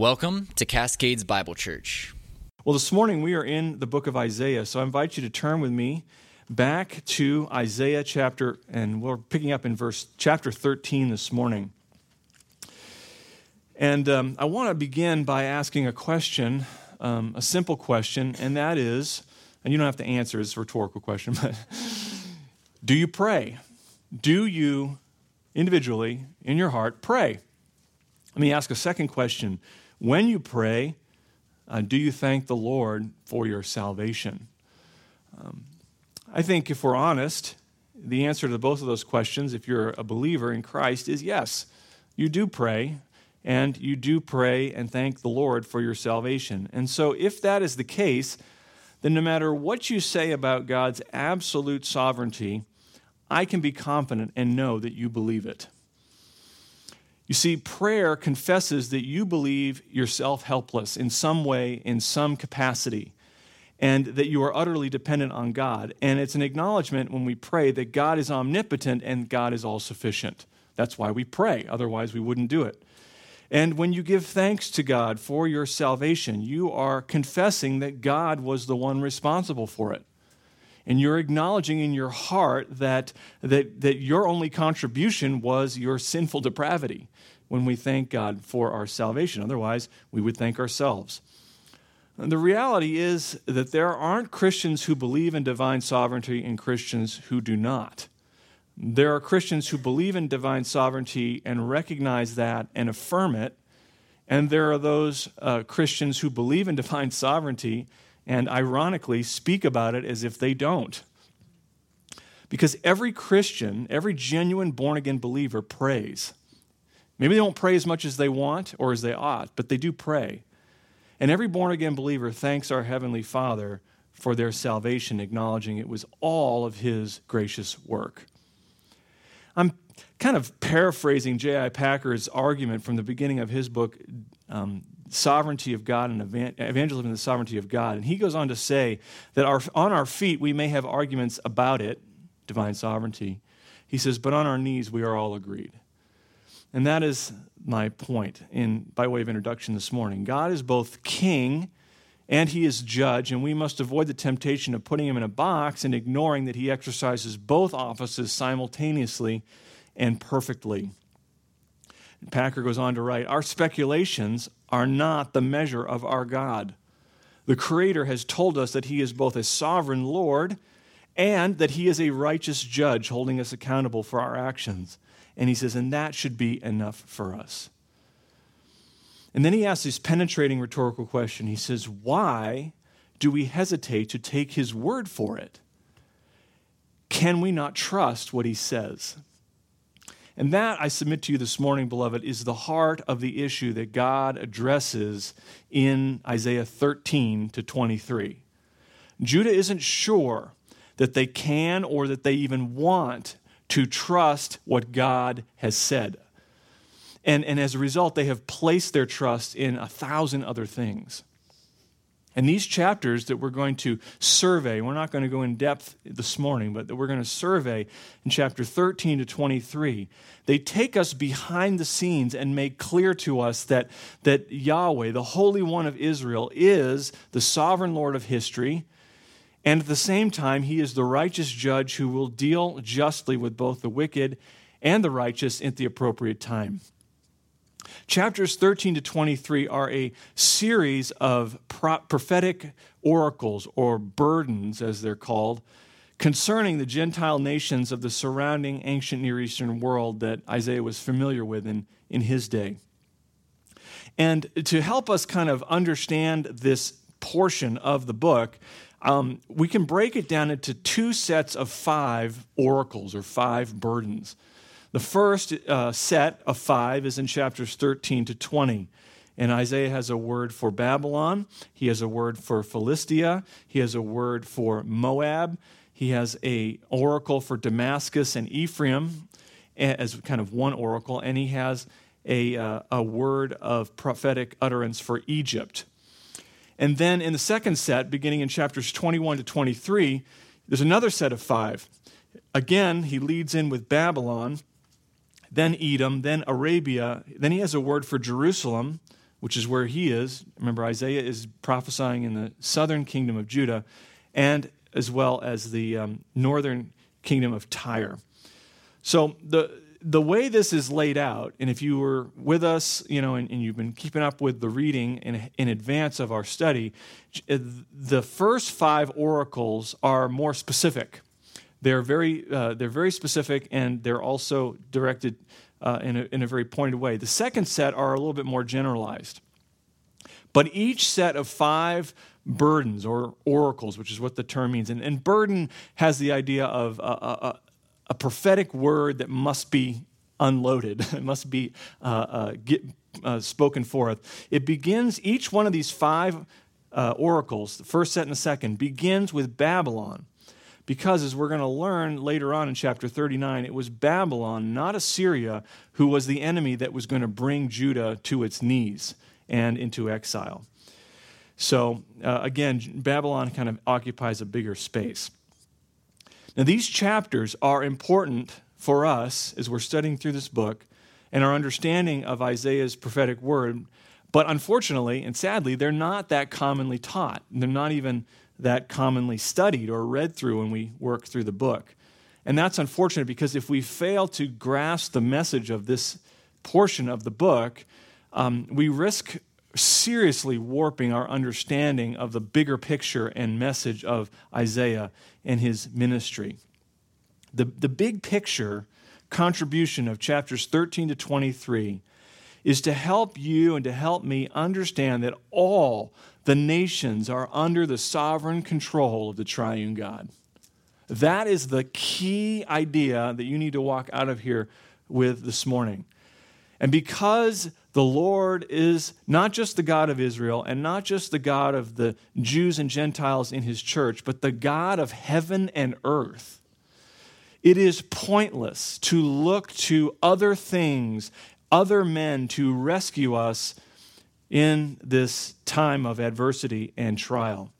Welcome to Cascades Bible Church. Well, this morning we are in the book of Isaiah, so I invite you to turn with me back to Isaiah chapter, and we're picking up in verse chapter 13 this morning. And um, I want to begin by asking a question, um, a simple question, and that is, and you don't have to answer, it's a rhetorical question, but do you pray? Do you individually, in your heart, pray? Let me ask a second question. When you pray, uh, do you thank the Lord for your salvation? Um, I think if we're honest, the answer to both of those questions, if you're a believer in Christ, is yes. You do pray, and you do pray and thank the Lord for your salvation. And so, if that is the case, then no matter what you say about God's absolute sovereignty, I can be confident and know that you believe it. You see, prayer confesses that you believe yourself helpless in some way, in some capacity, and that you are utterly dependent on God. And it's an acknowledgement when we pray that God is omnipotent and God is all sufficient. That's why we pray, otherwise, we wouldn't do it. And when you give thanks to God for your salvation, you are confessing that God was the one responsible for it and you're acknowledging in your heart that, that, that your only contribution was your sinful depravity when we thank God for our salvation. Otherwise, we would thank ourselves. And the reality is that there aren't Christians who believe in divine sovereignty and Christians who do not. There are Christians who believe in divine sovereignty and recognize that and affirm it. And there are those uh, Christians who believe in divine sovereignty and ironically speak about it as if they don't. Because every Christian, every genuine born again believer prays. Maybe they don't pray as much as they want or as they ought, but they do pray. And every born again believer thanks our Heavenly Father for their salvation, acknowledging it was all of His gracious work. I'm kind of paraphrasing J.I. Packer's argument from the beginning of his book, um, sovereignty of God and evangelism and the sovereignty of God. And he goes on to say that our, on our feet we may have arguments about it, divine sovereignty. He says, but on our knees we are all agreed. And that is my point in by way of introduction this morning. God is both king and he is judge, and we must avoid the temptation of putting him in a box and ignoring that he exercises both offices simultaneously and perfectly. Packer goes on to write Our speculations are not the measure of our God. The Creator has told us that He is both a sovereign Lord and that He is a righteous judge holding us accountable for our actions. And He says, and that should be enough for us. And then He asks this penetrating rhetorical question He says, Why do we hesitate to take His word for it? Can we not trust what He says? And that, I submit to you this morning, beloved, is the heart of the issue that God addresses in Isaiah 13 to 23. Judah isn't sure that they can or that they even want to trust what God has said. And, and as a result, they have placed their trust in a thousand other things. And these chapters that we're going to survey, we're not going to go in depth this morning, but that we're going to survey in chapter 13 to 23, they take us behind the scenes and make clear to us that, that Yahweh, the Holy One of Israel, is the sovereign Lord of history. And at the same time, he is the righteous judge who will deal justly with both the wicked and the righteous at the appropriate time. Chapters 13 to 23 are a series of prophetic oracles or burdens, as they're called, concerning the Gentile nations of the surrounding ancient Near Eastern world that Isaiah was familiar with in, in his day. And to help us kind of understand this portion of the book, um, we can break it down into two sets of five oracles or five burdens. The first uh, set of five is in chapters 13 to 20. And Isaiah has a word for Babylon, he has a word for Philistia, he has a word for Moab, he has a oracle for Damascus and Ephraim as kind of one oracle, and he has a, uh, a word of prophetic utterance for Egypt. And then in the second set, beginning in chapters 21 to 23, there's another set of five. Again, he leads in with Babylon, then Edom, then Arabia. Then he has a word for Jerusalem, which is where he is. Remember, Isaiah is prophesying in the southern kingdom of Judah, and as well as the um, northern kingdom of Tyre. So the the way this is laid out, and if you were with us, you know, and, and, you've been keeping up with the reading in, in advance of our study, the first five oracles are more specific. They're very, uh, they're very specific, and they're also directed uh, in, a, in a very pointed way. The second set are a little bit more generalized. But each set of five burdens or oracles, which is what the term means, and, and burden has the idea of a, a, a prophetic word that must be unloaded, it must be uh, uh, get, uh, spoken forth. It begins, each one of these five uh, oracles, the first set and the second, begins with Babylon. Because, as we're going to learn later on in chapter 39, it was Babylon, not Assyria, who was the enemy that was going to bring Judah to its knees and into exile. So, uh, again, Babylon kind of occupies a bigger space. Now, these chapters are important for us as we're studying through this book and our understanding of Isaiah's prophetic word. But unfortunately and sadly, they're not that commonly taught. They're not even that commonly studied or read through when we work through the book. And that's unfortunate because if we fail to grasp the message of this portion of the book, um, we risk seriously warping our understanding of the bigger picture and message of Isaiah and his ministry. The, the big picture contribution of chapters 13 to 23 is to help you and to help me understand that all the nations are under the sovereign control of the triune God. That is the key idea that you need to walk out of here with this morning. And because the Lord is not just the God of Israel and not just the God of the Jews and Gentiles in his church, but the God of heaven and earth, it is pointless to look to other things, other men to rescue us in this time of adversity and trial.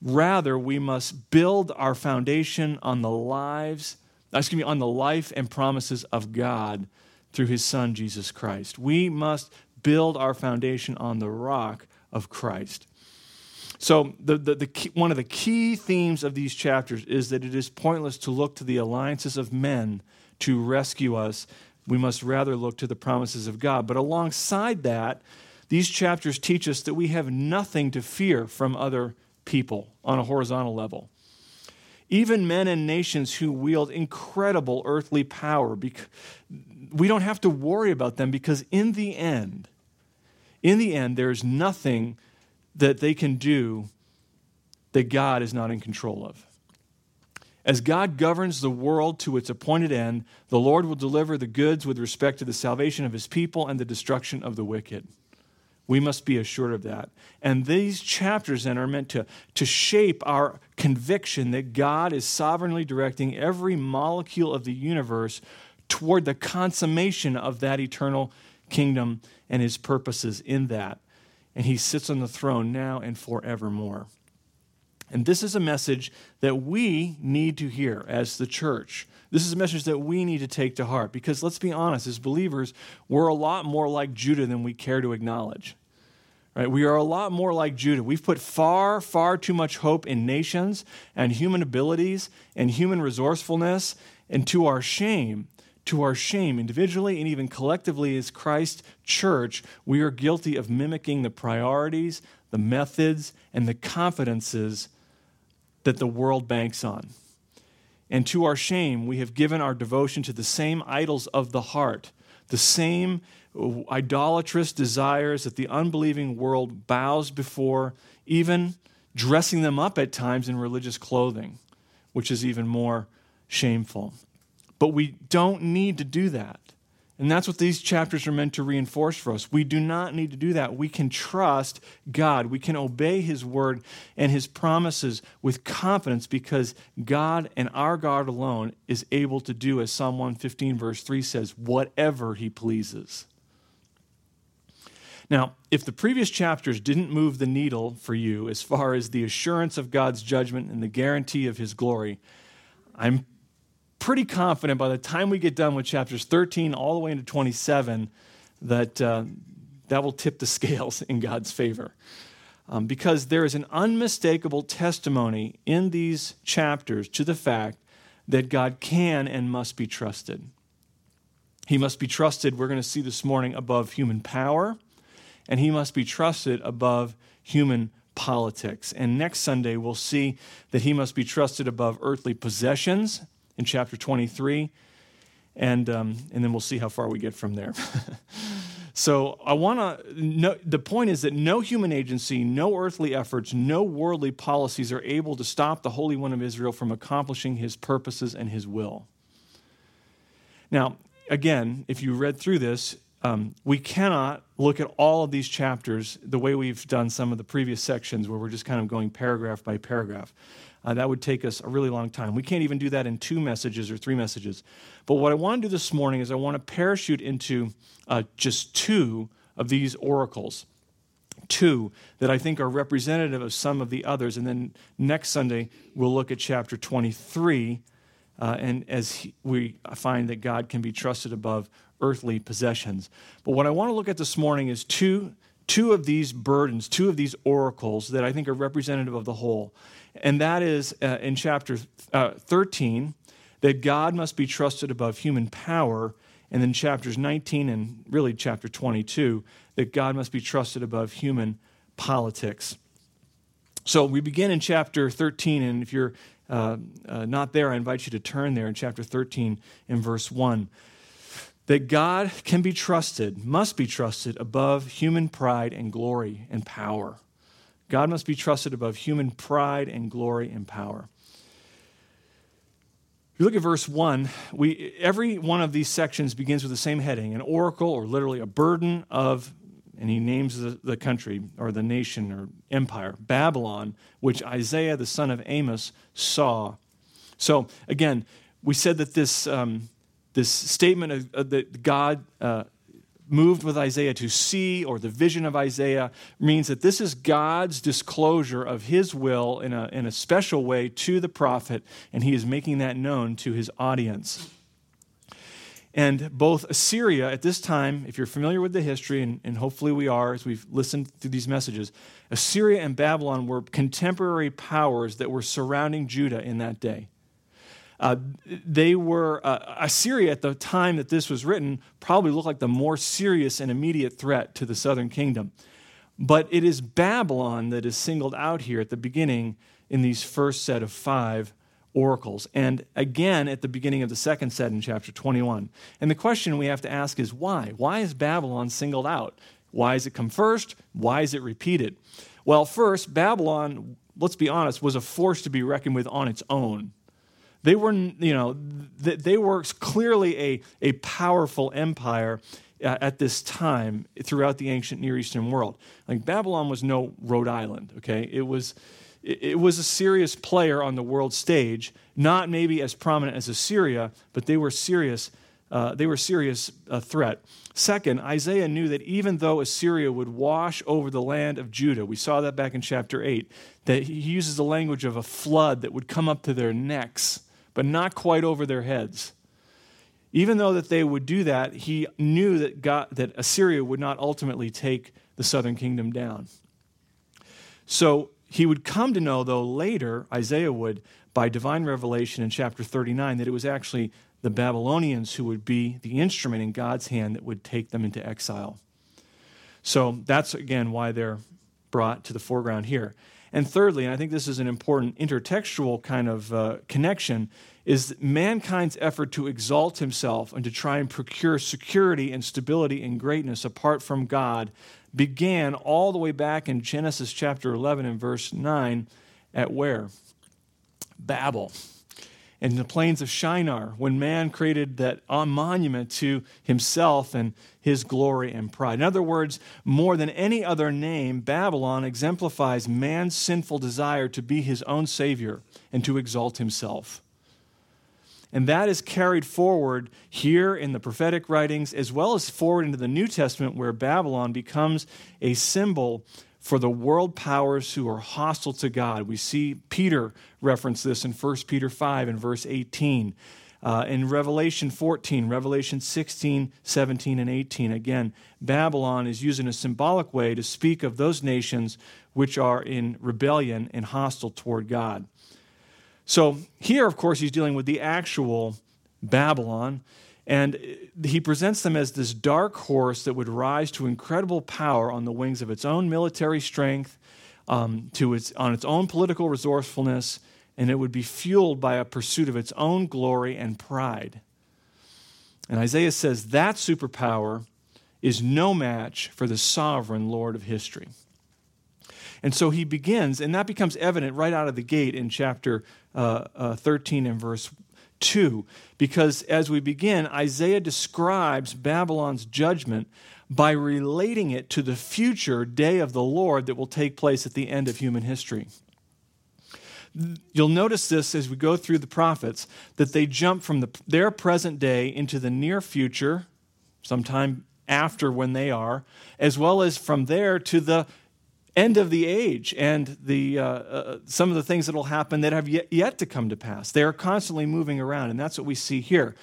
Rather, we must build our foundation on the lives, excuse me, on the life and promises of God through his Son, Jesus Christ. We must build our foundation on the rock of Christ. So, the, the, the key, one of the key themes of these chapters is that it is pointless to look to the alliances of men to rescue us. We must rather look to the promises of God. But alongside that, these chapters teach us that we have nothing to fear from other people on a horizontal level even men and nations who wield incredible earthly power. We don't have to worry about them because in the end, in the end, there's nothing that they can do that God is not in control of. As God governs the world to its appointed end, the Lord will deliver the goods with respect to the salvation of his people and the destruction of the wicked. We must be assured of that. And these chapters then are meant to, to shape our conviction that God is sovereignly directing every molecule of the universe toward the consummation of that eternal kingdom and his purposes in that. And he sits on the throne now and forevermore. And this is a message that we need to hear as the church. This is a message that we need to take to heart because let's be honest, as believers, we're a lot more like Judah than we care to acknowledge. Right? We are a lot more like Judah. We've put far, far too much hope in nations and human abilities and human resourcefulness, and to our shame, to our shame, individually and even collectively as Christ church, we are guilty of mimicking the priorities, the methods, and the confidences that the world banks on. And to our shame, we have given our devotion to the same idols of the heart, the same idolatrous desires that the unbelieving world bows before, even dressing them up at times in religious clothing, which is even more shameful. But we don't need to do that. And that's what these chapters are meant to reinforce for us. We do not need to do that. We can trust God. We can obey His word and His promises with confidence because God and our God alone is able to do, as Psalm 115, verse 3 says, whatever He pleases. Now, if the previous chapters didn't move the needle for you as far as the assurance of God's judgment and the guarantee of His glory, I'm pretty confident by the time we get done with chapters 13 all the way into 27 that uh, that will tip the scales in God's favor. Um, because there is an unmistakable testimony in these chapters to the fact that God can and must be trusted. He must be trusted, we're going to see this morning, above human power, and he must be trusted above human politics. And next Sunday, we'll see that he must be trusted above earthly possessions in chapter 23. And, um, and then we'll see how far we get from there. so I want to, the point is that no human agency, no earthly efforts, no worldly policies are able to stop the Holy One of Israel from accomplishing his purposes and his will. Now, again, if you read through this, um, we cannot look at all of these chapters the way we've done some of the previous sections where we're just kind of going paragraph by paragraph. Uh, that would take us a really long time. We can't even do that in two messages or three messages. But what I want to do this morning is I want to parachute into uh, just two of these oracles, two that I think are representative of some of the others. And then next Sunday, we'll look at chapter 23. Uh, and as he, we find that God can be trusted above earthly possessions. But what I want to look at this morning is two, two of these burdens, two of these oracles that I think are representative of the whole. And that is uh, in chapter uh, 13, that God must be trusted above human power. And then chapters 19 and really chapter 22, that God must be trusted above human politics. So we begin in chapter 13, and if you're uh, uh, not there, I invite you to turn there in chapter 13 in verse 1 that God can be trusted, must be trusted above human pride and glory and power. God must be trusted above human pride and glory and power. If you look at verse 1, we, every one of these sections begins with the same heading an oracle, or literally a burden of, and he names the, the country or the nation or empire, Babylon, which Isaiah the son of Amos saw. So, again, we said that this. Um, this statement of, of that God uh, moved with Isaiah to see, or the vision of Isaiah, means that this is God's disclosure of his will in a, in a special way to the prophet, and he is making that known to his audience. And both Assyria at this time, if you're familiar with the history, and, and hopefully we are as we've listened to these messages, Assyria and Babylon were contemporary powers that were surrounding Judah in that day. Uh, they were, uh, Assyria at the time that this was written probably looked like the more serious and immediate threat to the southern kingdom. But it is Babylon that is singled out here at the beginning in these first set of five oracles. And again at the beginning of the second set in chapter 21. And the question we have to ask is why? Why is Babylon singled out? Why does it come first? Why is it repeated? Well, first, Babylon, let's be honest, was a force to be reckoned with on its own. They were, you know, they were clearly a, a powerful empire uh, at this time throughout the ancient Near Eastern world. Like Babylon was no Rhode Island, okay? It was, it was a serious player on the world stage, not maybe as prominent as Assyria, but they were serious. Uh, they were serious uh, threat. Second, Isaiah knew that even though Assyria would wash over the land of Judah, we saw that back in chapter 8, that he uses the language of a flood that would come up to their necks but not quite over their heads. Even though that they would do that, he knew that, God, that Assyria would not ultimately take the southern kingdom down. So he would come to know, though later, Isaiah would, by divine revelation in chapter 39, that it was actually the Babylonians who would be the instrument in God's hand that would take them into exile. So that's, again, why they're brought to the foreground here. And thirdly, and I think this is an important intertextual kind of uh, connection, is mankind's effort to exalt himself and to try and procure security and stability and greatness apart from God began all the way back in Genesis chapter 11 and verse 9 at where? Babel in the plains of Shinar when man created that monument to himself and his glory and pride. In other words, more than any other name, Babylon exemplifies man's sinful desire to be his own savior and to exalt himself. And that is carried forward here in the prophetic writings, as well as forward into the New Testament, where Babylon becomes a symbol for the world powers who are hostile to God. We see Peter reference this in 1 Peter 5 and verse 18. Uh, in Revelation 14, Revelation 16, 17, and 18, again, Babylon is used in a symbolic way to speak of those nations which are in rebellion and hostile toward God. So here, of course, he's dealing with the actual Babylon. And he presents them as this dark horse that would rise to incredible power on the wings of its own military strength, um, to its, on its own political resourcefulness, and it would be fueled by a pursuit of its own glory and pride. And Isaiah says that superpower is no match for the sovereign Lord of history. And so he begins, and that becomes evident right out of the gate in chapter uh, uh, 13 and verse 2, because as we begin, Isaiah describes Babylon's judgment by relating it to the future day of the Lord that will take place at the end of human history. You'll notice this as we go through the prophets that they jump from the, their present day into the near future, sometime after when they are, as well as from there to the end of the age and the, uh, uh, some of the things that will happen that have yet, yet to come to pass. They are constantly moving around, and that's what we see here.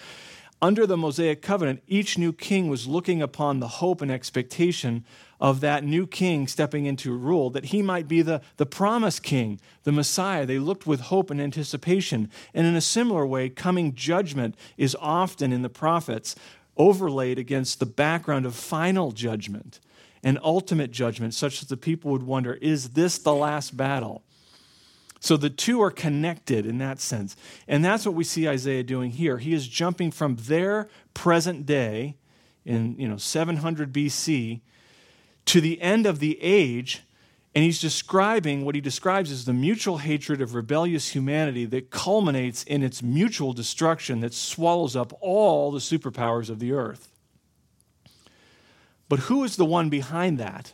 Under the Mosaic covenant, each new king was looking upon the hope and expectation of that new king stepping into rule, that he might be the, the promised king, the Messiah. They looked with hope and anticipation. And in a similar way, coming judgment is often in the prophets overlaid against the background of final judgment and ultimate judgment, such that the people would wonder is this the last battle? So the two are connected in that sense. And that's what we see Isaiah doing here. He is jumping from their present day in you know 700 BC to the end of the age and he's describing what he describes as the mutual hatred of rebellious humanity that culminates in its mutual destruction that swallows up all the superpowers of the earth. But who is the one behind that?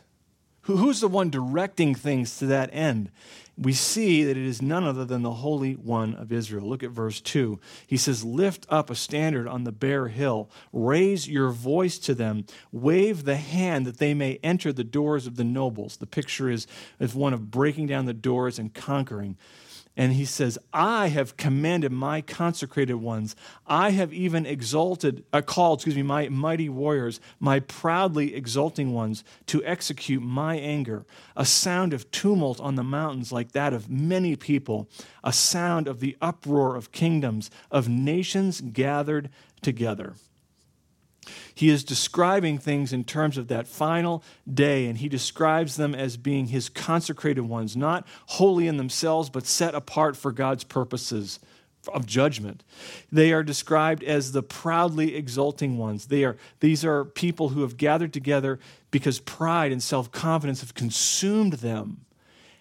Who's the one directing things to that end? We see that it is none other than the Holy One of Israel. Look at verse 2. He says, Lift up a standard on the bare hill, raise your voice to them, wave the hand that they may enter the doors of the nobles. The picture is, is one of breaking down the doors and conquering. And he says, I have commanded my consecrated ones. I have even exalted, uh, called, excuse me, my mighty warriors, my proudly exulting ones, to execute my anger. A sound of tumult on the mountains like that of many people, a sound of the uproar of kingdoms, of nations gathered together. He is describing things in terms of that final day, and he describes them as being his consecrated ones, not holy in themselves, but set apart for God's purposes of judgment. They are described as the proudly exulting ones. They are, these are people who have gathered together because pride and self confidence have consumed them.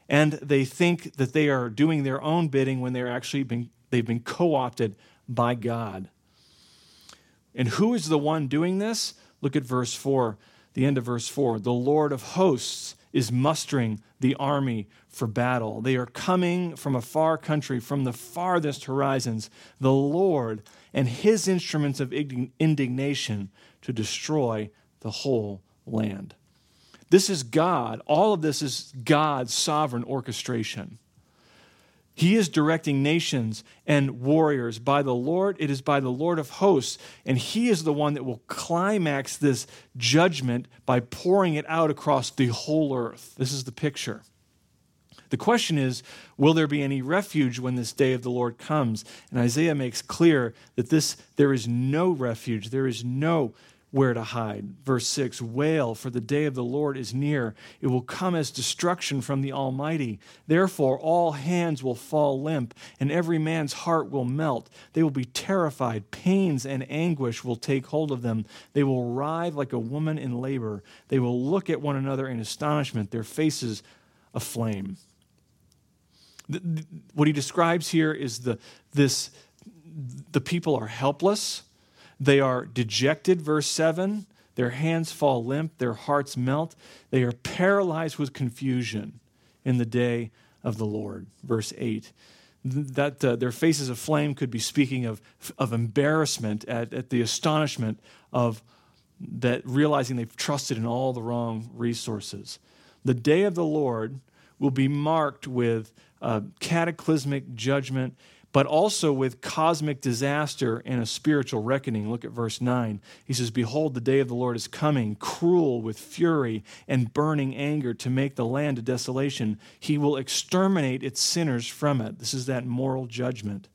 And they think that they are doing their own bidding when they're actually been, they've been co opted by God. And who is the one doing this? Look at verse 4, the end of verse 4. The Lord of hosts is mustering the army for battle. They are coming from a far country, from the farthest horizons. The Lord and his instruments of indignation to destroy the whole land. This is God. All of this is God's sovereign orchestration. He is directing nations and warriors by the Lord. It is by the Lord of hosts. And He is the one that will climax this judgment by pouring it out across the whole earth. This is the picture. The question is, will there be any refuge when this day of the Lord comes? And Isaiah makes clear that this there is no refuge, there is no where to hide. Verse 6 Wail, for the day of the Lord is near. It will come as destruction from the Almighty. Therefore, all hands will fall limp, and every man's heart will melt. They will be terrified. Pains and anguish will take hold of them. They will writhe like a woman in labor. They will look at one another in astonishment, their faces aflame. What he describes here is the, this, the people are helpless they are dejected, verse 7. Their hands fall limp, their hearts melt. They are paralyzed with confusion in the day of the Lord, verse 8. That uh, their faces aflame could be speaking of, of embarrassment at, at the astonishment of that realizing they've trusted in all the wrong resources. The day of the Lord will be marked with uh, cataclysmic judgment but also with cosmic disaster and a spiritual reckoning. Look at verse 9. He says, Behold, the day of the Lord is coming, cruel with fury and burning anger to make the land a desolation. He will exterminate its sinners from it. This is that moral judgment.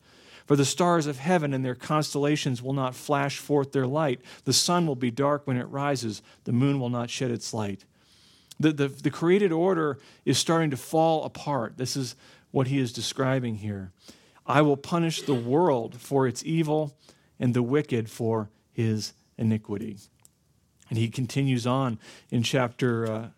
For the stars of heaven and their constellations will not flash forth their light. The sun will be dark when it rises, the moon will not shed its light. The, the, the created order is starting to fall apart. This is what he is describing here. I will punish the world for its evil and the wicked for his iniquity. And he continues on in chapter uh,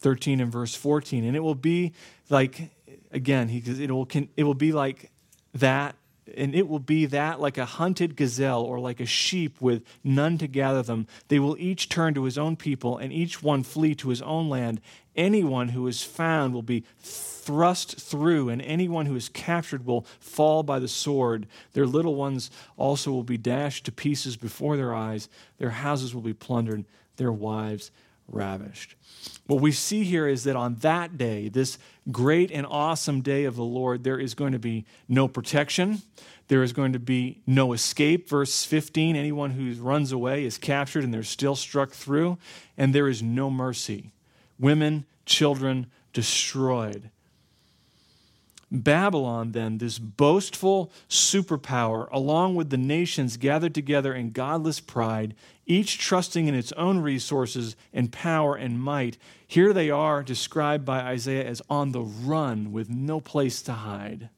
13 and verse 14. And it will be like, again, he, it, will, it will be like that and it will be that like a hunted gazelle or like a sheep with none to gather them. They will each turn to his own people, and each one flee to his own land. Anyone who is found will be thrust through, and anyone who is captured will fall by the sword. Their little ones also will be dashed to pieces before their eyes. Their houses will be plundered, their wives ravished. What we see here is that on that day, this great and awesome day of the Lord, there is going to be no protection. There is going to be no escape. Verse 15 anyone who runs away is captured and they're still struck through. And there is no mercy. Women, children destroyed. Babylon, then, this boastful superpower, along with the nations gathered together in godless pride, each trusting in its own resources and power and might, here they are described by Isaiah as on the run with no place to hide.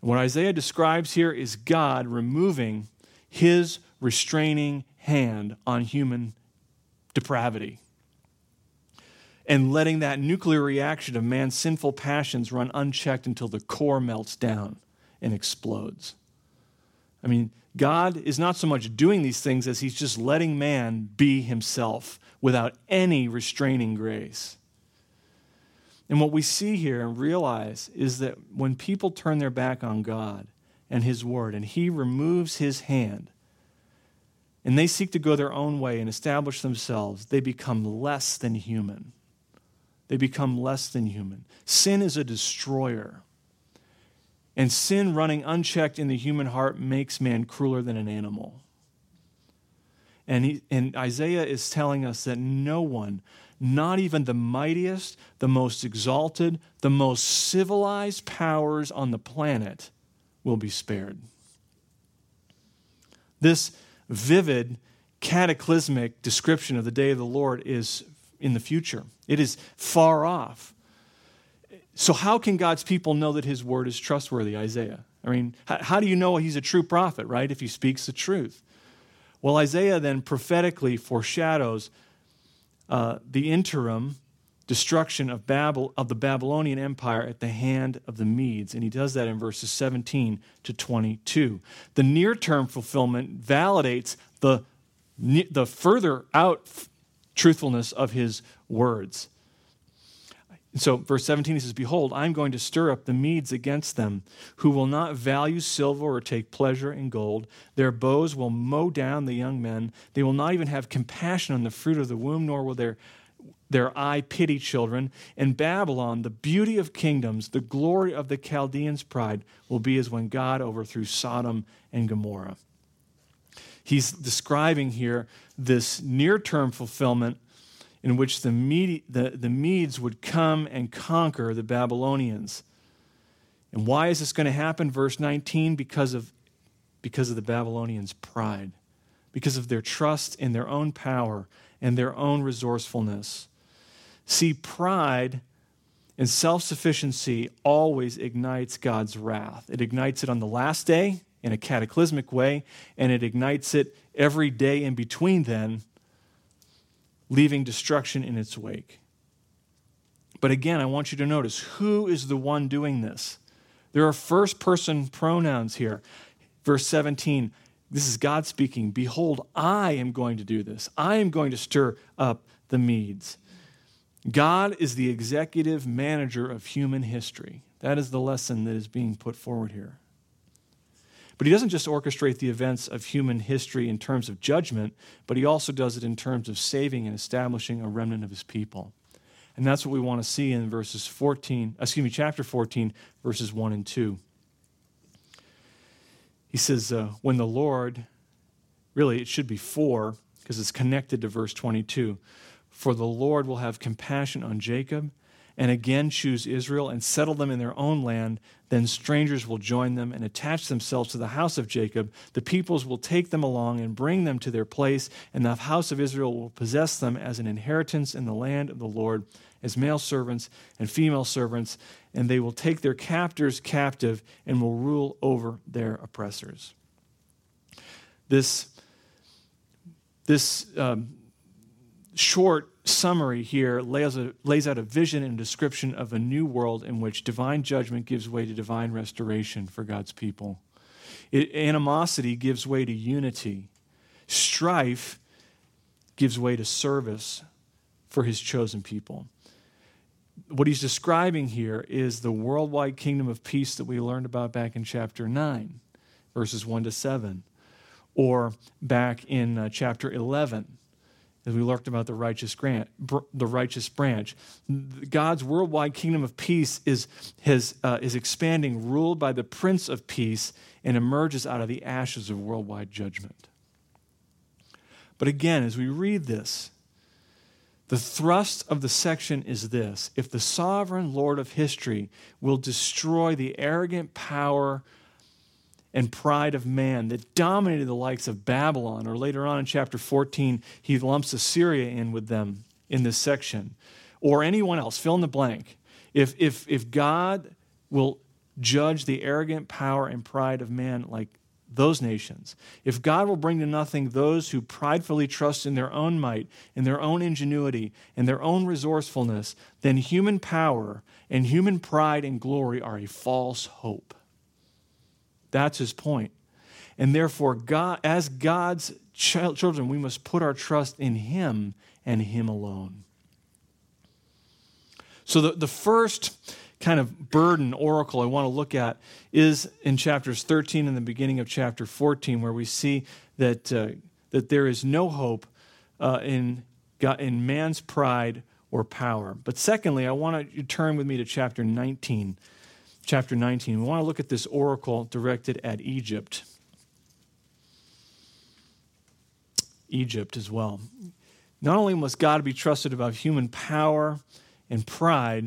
What Isaiah describes here is God removing his restraining hand on human depravity and letting that nuclear reaction of man's sinful passions run unchecked until the core melts down and explodes. I mean, God is not so much doing these things as he's just letting man be himself without any restraining grace. And what we see here and realize is that when people turn their back on God and his word and he removes his hand and they seek to go their own way and establish themselves, they become less than human they become less than human. Sin is a destroyer. And sin running unchecked in the human heart makes man crueler than an animal. And, he, and Isaiah is telling us that no one, not even the mightiest, the most exalted, the most civilized powers on the planet, will be spared. This vivid, cataclysmic description of the day of the Lord is in the future. It is far off. So, how can God's people know that his word is trustworthy, Isaiah? I mean, how, do you know he's a true prophet, right, if he speaks the truth? Well, Isaiah then prophetically foreshadows uh, the interim destruction of Babel of the Babylonian Empire at the hand of the Medes, and he does that in verses 17 to 22. The near-term fulfillment validates the the further out truthfulness of his words. So, verse 17, he says, Behold, I'm going to stir up the Medes against them, who will not value silver or take pleasure in gold. Their bows will mow down the young men. They will not even have compassion on the fruit of the womb, nor will their, their eye pity children. In Babylon, the beauty of kingdoms, the glory of the Chaldeans' pride, will be as when God overthrew Sodom and Gomorrah. He's describing here this near term fulfillment in which the, Mede, the, the Medes would come and conquer the Babylonians. And why is this going to happen? Verse 19 because of, because of the Babylonians' pride, because of their trust in their own power and their own resourcefulness. See, pride and self sufficiency always ignites God's wrath. It ignites it on the last day in a cataclysmic way, and it ignites it every day in between then, leaving destruction in its wake. But again, I want you to notice who is the one doing this? There are first person pronouns here. Verse 17, this is God speaking. Behold, I am going to do this. I am going to stir up the Medes. God is the executive manager of human history. That is the lesson that is being put forward here. But he doesn't just orchestrate the events of human history in terms of judgment, but he also does it in terms of saving and establishing a remnant of his people. And that's what we want to see in verses 14, excuse me, chapter 14, verses 1 and 2. he says, uh, when the Lord, really, it should be 4, because it's connected to verse 22. For the Lord will have compassion on Jacob and again choose Israel and settle them in their own land. Then strangers will join them and attach themselves to the house of Jacob. The peoples will take them along and bring them to their place, and the house of Israel will possess them as an inheritance in the land of the Lord, as male servants and female servants, and they will take their captors captive and will rule over their oppressors. This, this um, short summary here lays, a, lays out a vision and description of a new world in which divine judgment gives way to divine restoration for God's people. It, animosity gives way to unity. Strife gives way to service for his chosen people. What he's describing here is the worldwide kingdom of peace that we learned about back in chapter 9, verses 1 to 7, or back in uh, chapter 11 as we learned about the righteous grant, the righteous branch. God's worldwide kingdom of peace is, uh, is expanding, ruled by the Prince of Peace, and emerges out of the ashes of worldwide judgment. But again, as we read this, the thrust of the section is this if the sovereign Lord of history will destroy the arrogant power and pride of man that dominated the likes of Babylon, or later on in chapter 14, he lumps Assyria in with them in this section, or anyone else, fill in the blank. If, if, if God will judge the arrogant power and pride of man like those nations, if God will bring to nothing those who pridefully trust in their own might, in their own ingenuity, in their own resourcefulness, then human power and human pride and glory are a false hope. That's his point. And therefore, God, as God's children, we must put our trust in him and him alone. So, the, the first kind of burden oracle I want to look at is in chapters 13 and the beginning of chapter 14, where we see that, uh, that there is no hope uh, in, God, in man's pride or power. But secondly, I want to turn with me to chapter 19 chapter 19. We want to look at this oracle directed at Egypt. Egypt as well. Not only must God be trusted above human power and pride,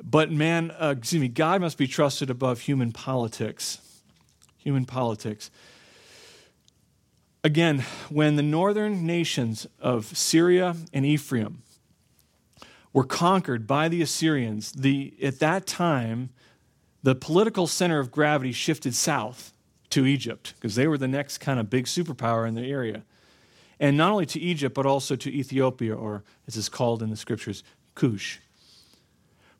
but man, uh, excuse me, God must be trusted above human politics. Human politics. Again, when the northern nations of Syria and Ephraim were conquered by the Assyrians, the, at that time, the political center of gravity shifted south to Egypt because they were the next kind of big superpower in the area. And not only to Egypt, but also to Ethiopia, or as it's called in the scriptures, Cush.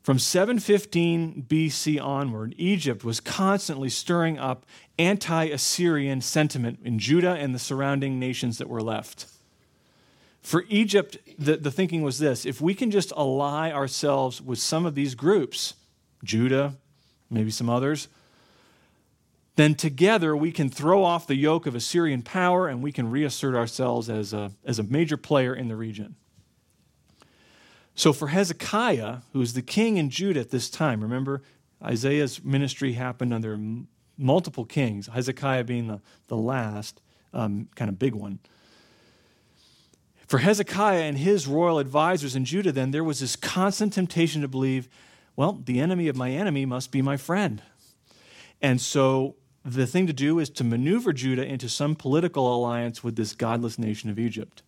From 715 BC onward, Egypt was constantly stirring up anti Assyrian sentiment in Judah and the surrounding nations that were left. For Egypt, the, the thinking was this if we can just ally ourselves with some of these groups, Judah, maybe some others, then together we can throw off the yoke of Assyrian power and we can reassert ourselves as a, as a major player in the region. So for Hezekiah, who's the king in Judah at this time, remember Isaiah's ministry happened under multiple kings, Hezekiah being the, the last um, kind of big one. For Hezekiah and his royal advisors in Judah, then, there was this constant temptation to believe, well, the enemy of my enemy must be my friend. And so the thing to do is to maneuver Judah into some political alliance with this godless nation of Egypt.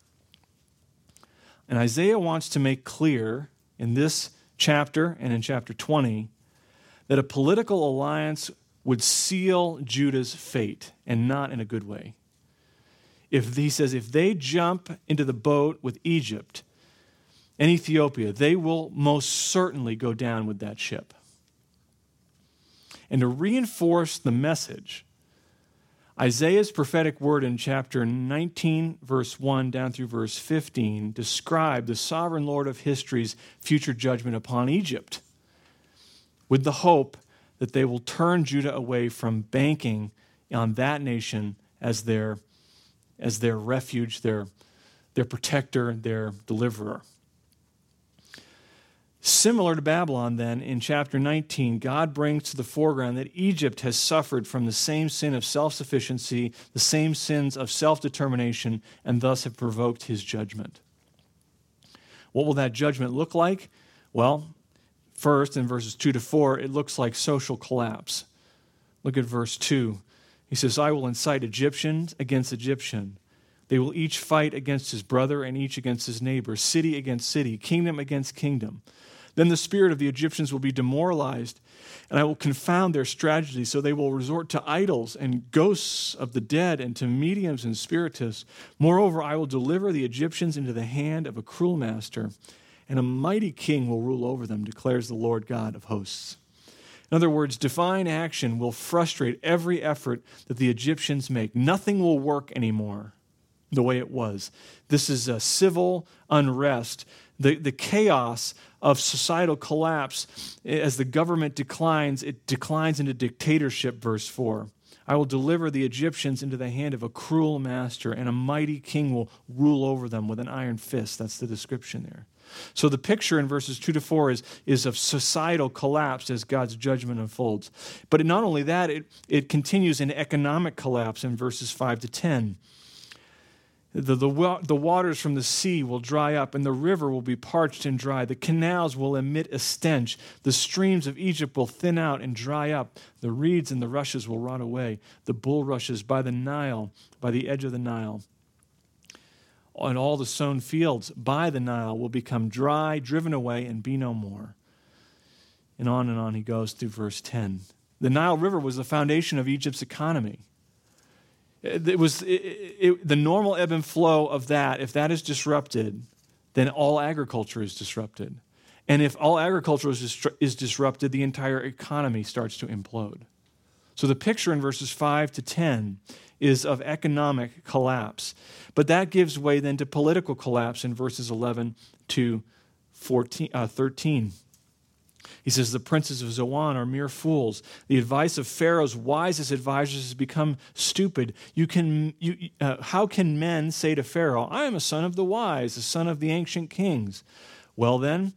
And Isaiah wants to make clear in this chapter and in chapter 20 that a political alliance would seal Judah's fate and not in a good way if he says if they jump into the boat with Egypt and Ethiopia, they will most certainly go down with that ship. And to reinforce the message, Isaiah's prophetic word in chapter 19, verse 1 down through verse 15 describe the sovereign Lord of history's future judgment upon Egypt with the hope that they will turn Judah away from banking on that nation as their as their refuge, their, their protector, their deliverer. Similar to Babylon, then, in chapter 19, God brings to the foreground that Egypt has suffered from the same sin of self sufficiency, the same sins of self determination, and thus have provoked his judgment. What will that judgment look like? Well, first, in verses 2 to 4, it looks like social collapse. Look at verse 2. He says, I will incite Egyptians against Egyptian. They will each fight against his brother and each against his neighbor, city against city, kingdom against kingdom. Then the spirit of the Egyptians will be demoralized, and I will confound their strategy, so they will resort to idols and ghosts of the dead and to mediums and spiritists. Moreover, I will deliver the Egyptians into the hand of a cruel master, and a mighty king will rule over them, declares the Lord God of hosts. In other words, divine action will frustrate every effort that the Egyptians make. Nothing will work anymore the way it was. This is a civil unrest. The, the chaos of societal collapse, eh, as the government declines, it declines into dictatorship, verse 4. I will deliver the Egyptians into the hand of a cruel master, and a mighty king will rule over them with an iron fist. That's the description there. So the picture in verses 2 to 4 is, is of societal collapse as God's judgment unfolds. But not only that, it, it continues in economic collapse in verses 5 to 10. The, the, the waters from the sea will dry up, and the river will be parched and dry. The canals will emit a stench. The streams of Egypt will thin out and dry up. The reeds and the rushes will rot away. The bulrushes by the Nile, by the edge of the Nile and all the sown fields by the Nile will become dry, driven away, and be no more. And on and on he goes through verse 10. The Nile River was the foundation of Egypt's economy. It was it, it, the normal ebb and flow of that. If that is disrupted, then all agriculture is disrupted. And if all agriculture is, is disrupted, the entire economy starts to implode. So the picture in verses 5 to 10 is of economic collapse. But that gives way then to political collapse in verses 11 to 14, uh, 13. He says, The princes of Zoan are mere fools. The advice of Pharaoh's wisest advisors has become stupid. You can, you, uh, how can men say to Pharaoh, I am a son of the wise, a son of the ancient kings? Well, then,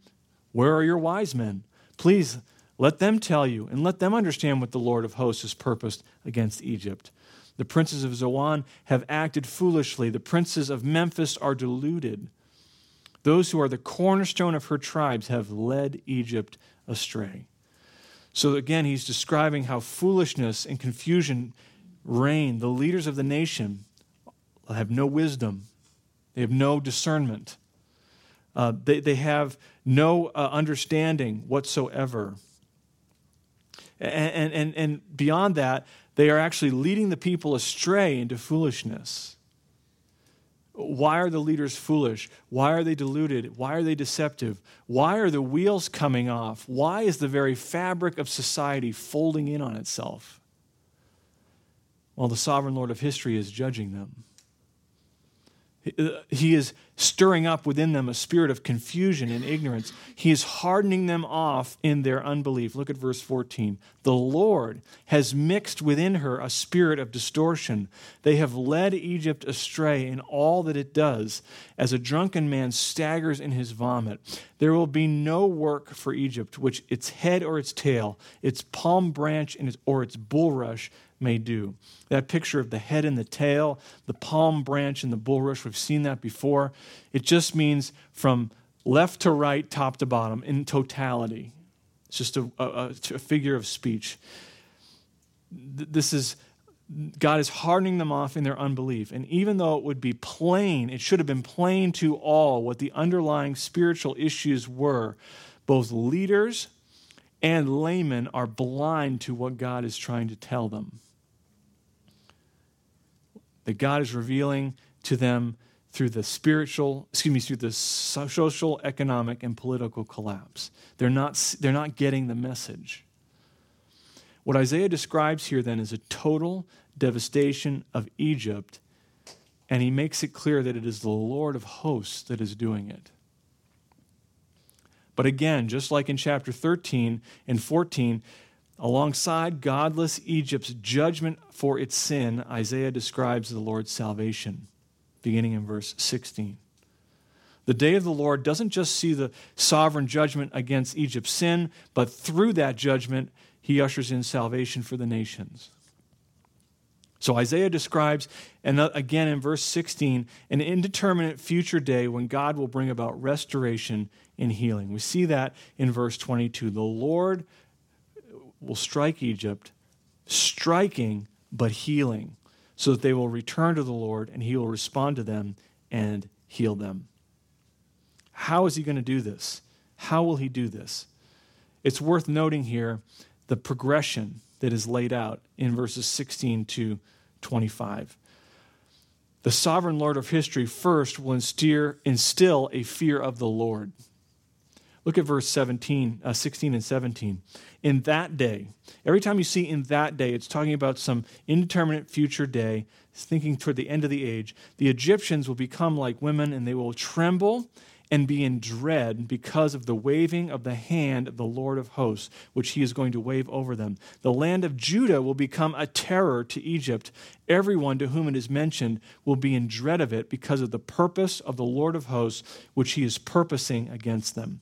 where are your wise men? Please let them tell you and let them understand what the Lord of hosts has purposed against Egypt. The princes of Zoan have acted foolishly. The princes of Memphis are deluded. Those who are the cornerstone of her tribes have led Egypt astray. So again, he's describing how foolishness and confusion reign. The leaders of the nation have no wisdom, they have no discernment, uh, they, they have no uh, understanding whatsoever. And, and, and beyond that, they are actually leading the people astray into foolishness. Why are the leaders foolish? Why are they deluded? Why are they deceptive? Why are the wheels coming off? Why is the very fabric of society folding in on itself? Well, the sovereign Lord of history is judging them. He is stirring up within them a spirit of confusion and ignorance. He is hardening them off in their unbelief. Look at verse 14. The Lord has mixed within her a spirit of distortion. They have led Egypt astray in all that it does, as a drunken man staggers in his vomit. There will be no work for Egypt, which its head or its tail, its palm branch or its bulrush may do. That picture of the head and the tail, the palm branch and the bulrush, we've seen that before. It just means from left to right, top to bottom, in totality. It's just a, a, a figure of speech. This is, God is hardening them off in their unbelief. And even though it would be plain, it should have been plain to all what the underlying spiritual issues were, both leaders and laymen are blind to what God is trying to tell them that God is revealing to them through the spiritual, excuse me, through the social, economic, and political collapse. They're not, they're not getting the message. What Isaiah describes here then is a total devastation of Egypt, and he makes it clear that it is the Lord of hosts that is doing it. But again, just like in chapter 13 and 14, Alongside godless Egypt's judgment for its sin, Isaiah describes the Lord's salvation, beginning in verse 16. The day of the Lord doesn't just see the sovereign judgment against Egypt's sin, but through that judgment, he ushers in salvation for the nations. So Isaiah describes, and uh, again in verse 16, an indeterminate future day when God will bring about restoration and healing. We see that in verse 22. The Lord will strike Egypt, striking but healing, so that they will return to the Lord and he will respond to them and heal them. How is he going to do this? How will he do this? It's worth noting here the progression that is laid out in verses 16 to 25. The sovereign Lord of history first will instill a fear of the Lord. Look at verse 17, uh, 16 and 17. In that day, every time you see in that day, it's talking about some indeterminate future day, thinking toward the end of the age. The Egyptians will become like women and they will tremble and be in dread because of the waving of the hand of the Lord of hosts, which he is going to wave over them. The land of Judah will become a terror to Egypt. Everyone to whom it is mentioned will be in dread of it because of the purpose of the Lord of hosts, which he is purposing against them.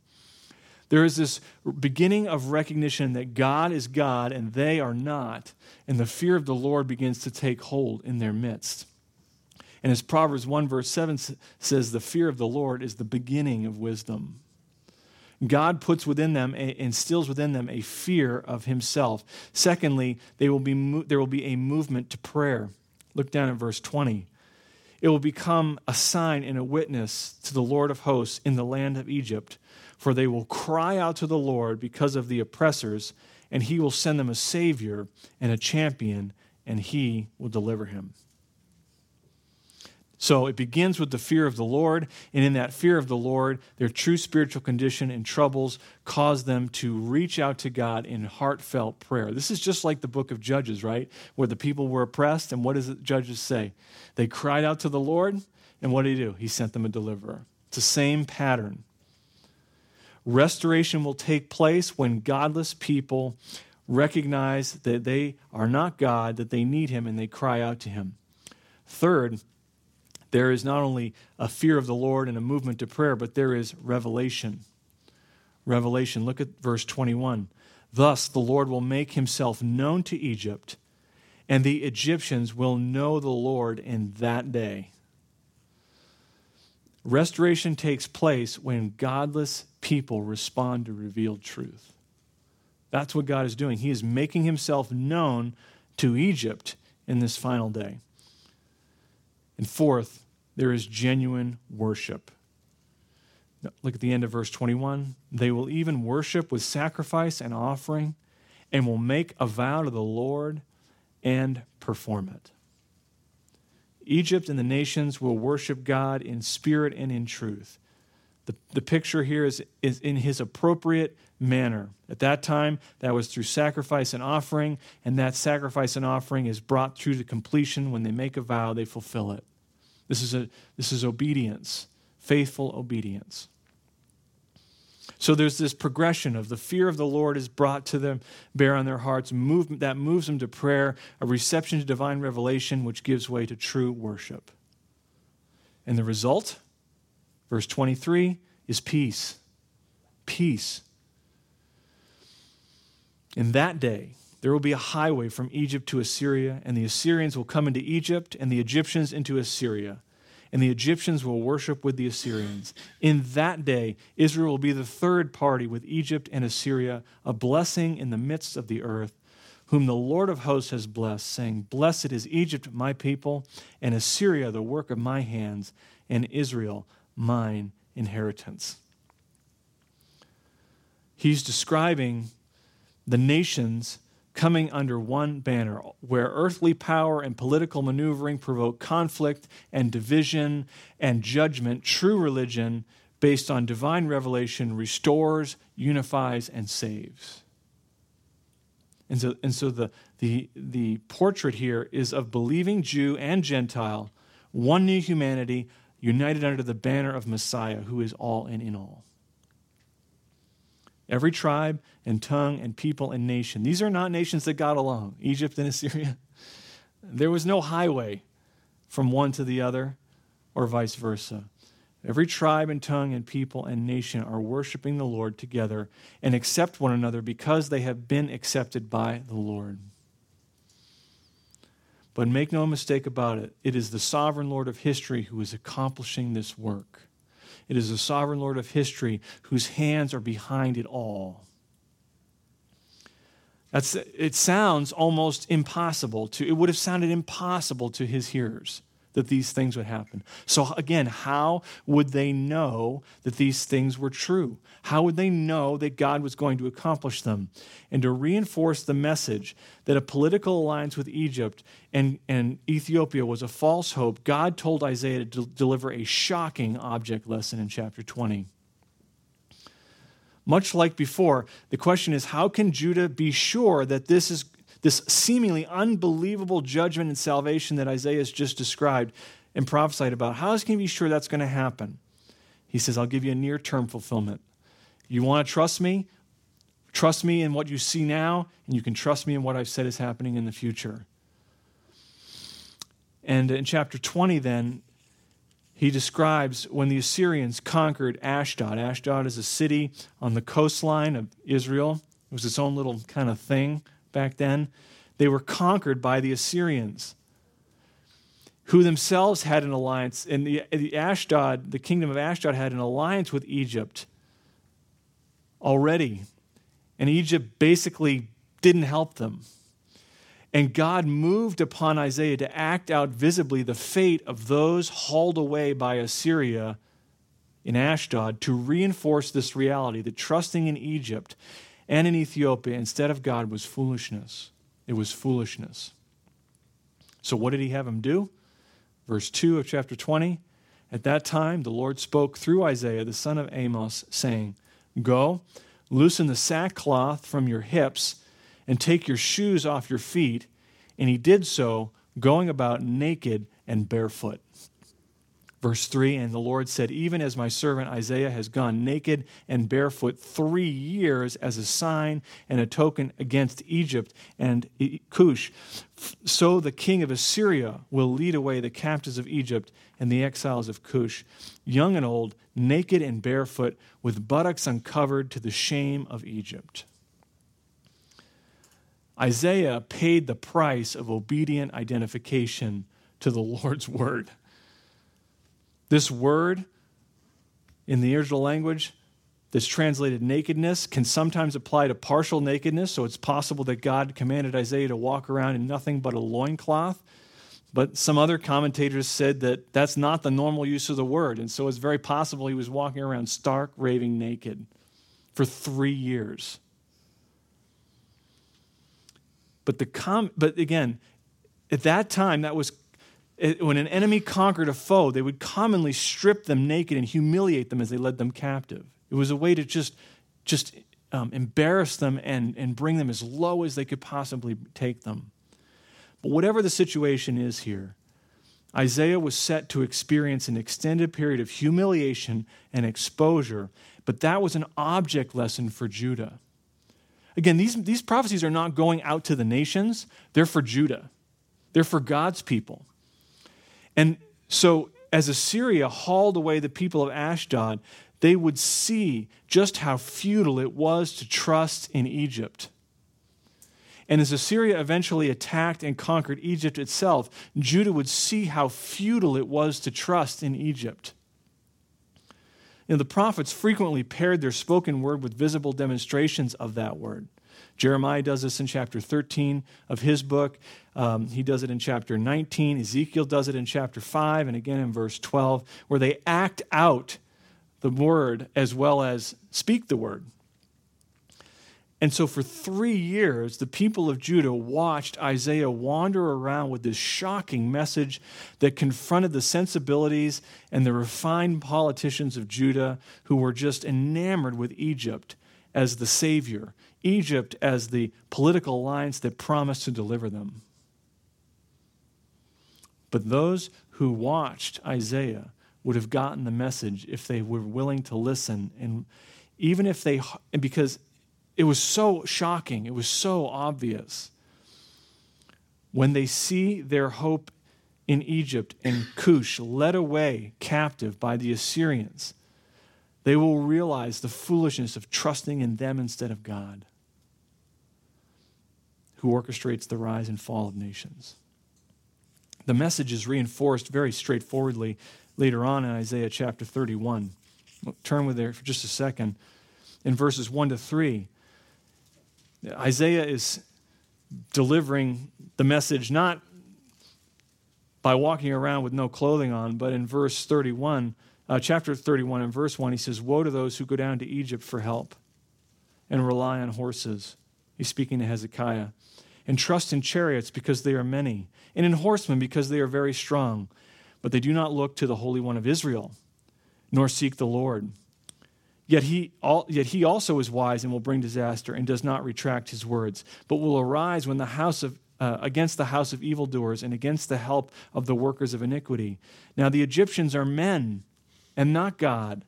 There is this beginning of recognition that God is God and they are not, and the fear of the Lord begins to take hold in their midst. And as Proverbs 1, verse 7 says, the fear of the Lord is the beginning of wisdom. God puts within them, instills within them a fear of himself. Secondly, they will be, there will be a movement to prayer. Look down at verse 20. It will become a sign and a witness to the Lord of hosts in the land of Egypt, for they will cry out to the Lord because of the oppressors, and he will send them a Savior and a champion, and he will deliver him. So it begins with the fear of the Lord, and in that fear of the Lord, their true spiritual condition and troubles cause them to reach out to God in heartfelt prayer. This is just like the book of Judges, right? Where the people were oppressed, and what does the Judges say? They cried out to the Lord, and what did he do? He sent them a deliverer. It's the same pattern. Restoration will take place when godless people recognize that they are not God, that they need him, and they cry out to him. Third, there is not only a fear of the Lord and a movement to prayer, but there is revelation. Revelation. Look at verse 21. Thus the Lord will make himself known to Egypt, and the Egyptians will know the Lord in that day. Restoration takes place when godless people respond to revealed truth. That's what God is doing. He is making himself known to Egypt in this final day. And fourth, there is genuine worship. Look at the end of verse 21. They will even worship with sacrifice and offering and will make a vow to the Lord and perform it. Egypt and the nations will worship God in spirit and in truth. The, the picture here is, is in his appropriate manner. At that time, that was through sacrifice and offering, and that sacrifice and offering is brought through to completion. When they make a vow, they fulfill it. This is, a, this is obedience, faithful obedience. So there's this progression of the fear of the Lord is brought to them, bear on their hearts, move, that moves them to prayer, a reception to divine revelation, which gives way to true worship. And the result, verse 23, is peace. Peace. In that day, there will be a highway from Egypt to Assyria, and the Assyrians will come into Egypt, and the Egyptians into Assyria. And the Egyptians will worship with the Assyrians. In that day, Israel will be the third party with Egypt and Assyria, a blessing in the midst of the earth, whom the Lord of hosts has blessed, saying, Blessed is Egypt, my people, and Assyria, the work of my hands, and Israel, mine inheritance. He's describing the nations coming under one banner, where earthly power and political maneuvering provoke conflict and division and judgment, true religion, based on divine revelation, restores, unifies, and saves. And so, and so the, the, the portrait here is of believing Jew and Gentile, one new humanity, united under the banner of Messiah, who is all and in all. Every tribe and tongue and people and nation. These are not nations that got along, Egypt and Assyria. There was no highway from one to the other or vice versa. Every tribe and tongue and people and nation are worshiping the Lord together and accept one another because they have been accepted by the Lord. But make no mistake about it, it is the sovereign Lord of history who is accomplishing this work. It is the sovereign Lord of history whose hands are behind it all. That's, it sounds almost impossible to, it would have sounded impossible to his hearers that these things would happen. So, again, how would they know that these things were true? How would they know that God was going to accomplish them? And to reinforce the message that a political alliance with Egypt and, and Ethiopia was a false hope, God told Isaiah to deliver a shocking object lesson in chapter 20. Much like before, the question is how can Judah be sure that this is this seemingly unbelievable judgment and salvation that Isaiah has just described and prophesied about, how is going to be sure that's going to happen? He says, I'll give you a near term fulfillment. You want to trust me? Trust me in what you see now, and you can trust me in what I've said is happening in the future. And in chapter 20, then, he describes when the Assyrians conquered Ashdod. Ashdod is a city on the coastline of Israel. It was its own little kind of thing back then, they were conquered by the Assyrians, who themselves had an alliance. And the, the Ashdod, the kingdom of Ashdod, had an alliance with Egypt already. And Egypt basically didn't help them. And God moved upon Isaiah to act out visibly the fate of those hauled away by Assyria in Ashdod to reinforce this reality that trusting in Egypt and in Ethiopia instead of God was foolishness. It was foolishness. So, what did he have him do? Verse 2 of chapter 20. At that time, the Lord spoke through Isaiah, the son of Amos, saying, Go, loosen the sackcloth from your hips, and take your shoes off your feet. And he did so, going about naked and barefoot. Verse 3 And the Lord said, Even as my servant Isaiah has gone naked and barefoot three years as a sign and a token against Egypt and Cush, so the king of Assyria will lead away the captives of Egypt and the exiles of Cush, young and old, naked and barefoot, with buttocks uncovered to the shame of Egypt. Isaiah paid the price of obedient identification to the Lord's word. This word in the original language that's translated nakedness can sometimes apply to partial nakedness. So it's possible that God commanded Isaiah to walk around in nothing but a loincloth. But some other commentators said that that's not the normal use of the word. And so it's very possible he was walking around stark, raving naked for three years. But, the com- but again, at that time, that was it, when an enemy conquered a foe, they would commonly strip them naked and humiliate them as they led them captive. It was a way to just, just um, embarrass them and, and bring them as low as they could possibly take them. But whatever the situation is here, Isaiah was set to experience an extended period of humiliation and exposure, but that was an object lesson for Judah. Again, these, these prophecies are not going out to the nations, they're for Judah, they're for God's people. And so, as Assyria hauled away the people of Ashdod, they would see just how futile it was to trust in Egypt. And as Assyria eventually attacked and conquered Egypt itself, Judah would see how futile it was to trust in Egypt. You know, the prophets frequently paired their spoken word with visible demonstrations of that word. Jeremiah does this in chapter 13 of his book. Um, he does it in chapter 19. Ezekiel does it in chapter 5 and again in verse 12, where they act out the word as well as speak the word. And so, for three years, the people of Judah watched Isaiah wander around with this shocking message that confronted the sensibilities and the refined politicians of Judah who were just enamored with Egypt as the Savior Egypt as the political alliance that promised to deliver them. But those who watched Isaiah would have gotten the message if they were willing to listen. And even if they, because it was so shocking, it was so obvious. When they see their hope in Egypt and Cush led away captive by the Assyrians, they will realize the foolishness of trusting in them instead of God, who orchestrates the rise and fall of nations. The message is reinforced very straightforwardly later on in Isaiah chapter 31. We'll turn with there for just a second. In verses 1 to 3, Isaiah is delivering the message not by walking around with no clothing on, but in verse 31, uh, chapter 31 and verse 1, he says, Woe to those who go down to Egypt for help and rely on horses. He's speaking to Hezekiah. And trust in chariots because they are many, and in horsemen because they are very strong. But they do not look to the Holy One of Israel, nor seek the Lord. Yet he, yet he also is wise and will bring disaster and does not retract his words, but will arise when the house of, uh, against the house of evildoers and against the help of the workers of iniquity. Now the Egyptians are men and not God,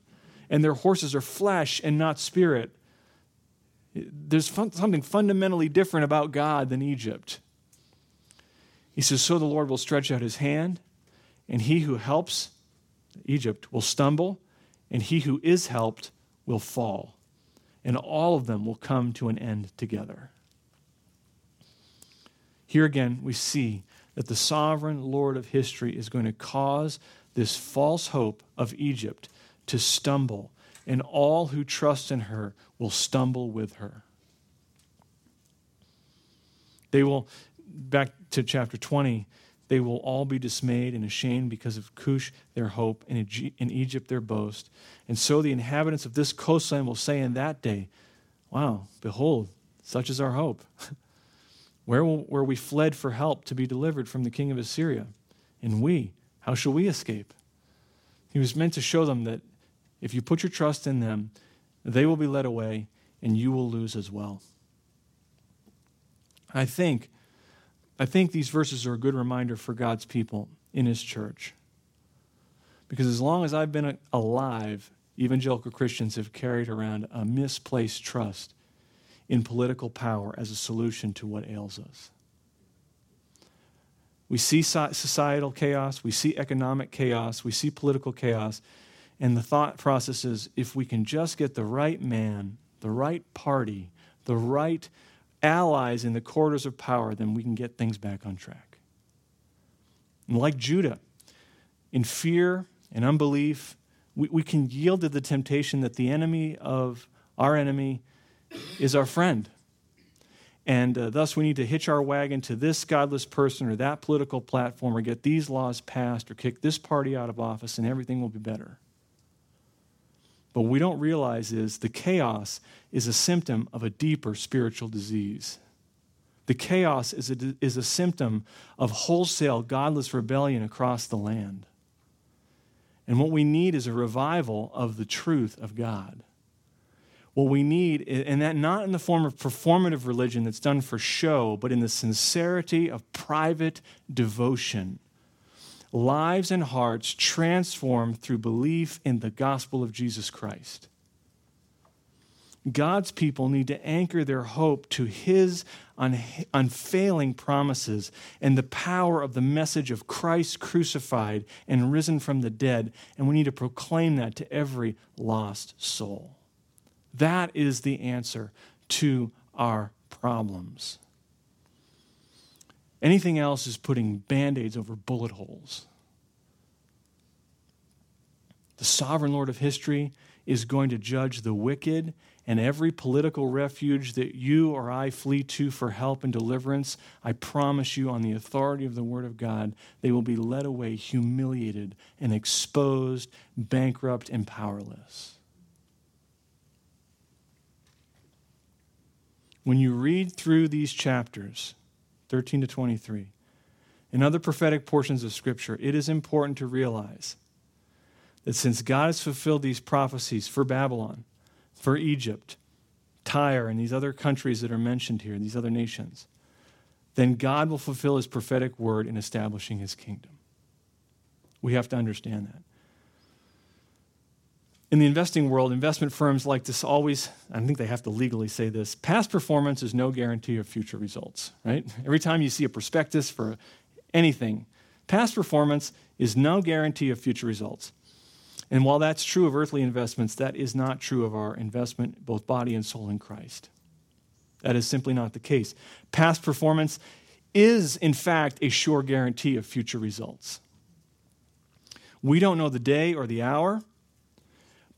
and their horses are flesh and not spirit. There's fun, something fundamentally different about God than Egypt. He says, So the Lord will stretch out his hand, and he who helps Egypt will stumble, and he who is helped will fall, and all of them will come to an end together. Here again, we see that the sovereign Lord of history is going to cause this false hope of Egypt to stumble, and all who trust in her will stumble with her. They will, back to chapter 20, they will all be dismayed and ashamed because of Cush, their hope, and in Egypt, their boast. And so the inhabitants of this coastline will say in that day, Wow, behold, such is our hope. where, will, where we fled for help to be delivered from the king of Assyria. And we, how shall we escape? He was meant to show them that if you put your trust in them, they will be led away and you will lose as well. I think I think these verses are a good reminder for God's people in His church. Because as long as I've been alive, evangelical Christians have carried around a misplaced trust in political power as a solution to what ails us. We see societal chaos, we see economic chaos, we see political chaos, and the thought process is if we can just get the right man, the right party, the right allies in the corridors of power, then we can get things back on track. And like Judah, in fear and unbelief, we, we can yield to the temptation that the enemy of our enemy is our friend. And uh, thus, we need to hitch our wagon to this godless person or that political platform or get these laws passed or kick this party out of office, and everything will be better. But what we don't realize is the chaos is a symptom of a deeper spiritual disease. The chaos is a, is a symptom of wholesale godless rebellion across the land. And what we need is a revival of the truth of God. What we need, and that not in the form of performative religion that's done for show, but in the sincerity of private devotion lives and hearts transformed through belief in the gospel of Jesus Christ. God's people need to anchor their hope to his unfailing promises and the power of the message of Christ crucified and risen from the dead, and we need to proclaim that to every lost soul. That is the answer to our problems. Anything else is putting band aids over bullet holes. The sovereign Lord of history is going to judge the wicked, and every political refuge that you or I flee to for help and deliverance, I promise you, on the authority of the Word of God, they will be led away humiliated and exposed, bankrupt, and powerless. When you read through these chapters, 13 to 23. In other prophetic portions of Scripture, it is important to realize that since God has fulfilled these prophecies for Babylon, for Egypt, Tyre, and these other countries that are mentioned here, these other nations, then God will fulfill his prophetic word in establishing his kingdom. We have to understand that in the investing world, investment firms like to always, I think they have to legally say this past performance is no guarantee of future results, right? Every time you see a prospectus for anything, Past performance is no guarantee of future results. And while that's true of earthly investments, that is not true of our investment, both body and soul, in Christ. That is simply not the case. Past performance is, in fact, a sure guarantee of future results. We don't know the day or the hour,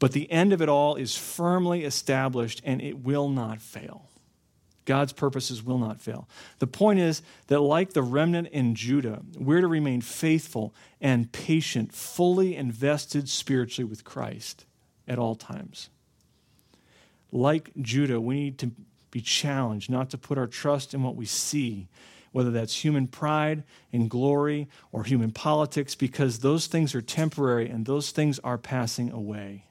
but the end of it all is firmly established and it will not fail. God's purposes will not fail. The point is that, like the remnant in Judah, we're to remain faithful and patient, fully invested spiritually with Christ at all times. Like Judah, we need to be challenged not to put our trust in what we see, whether that's human pride and glory or human politics, because those things are temporary and those things are passing away.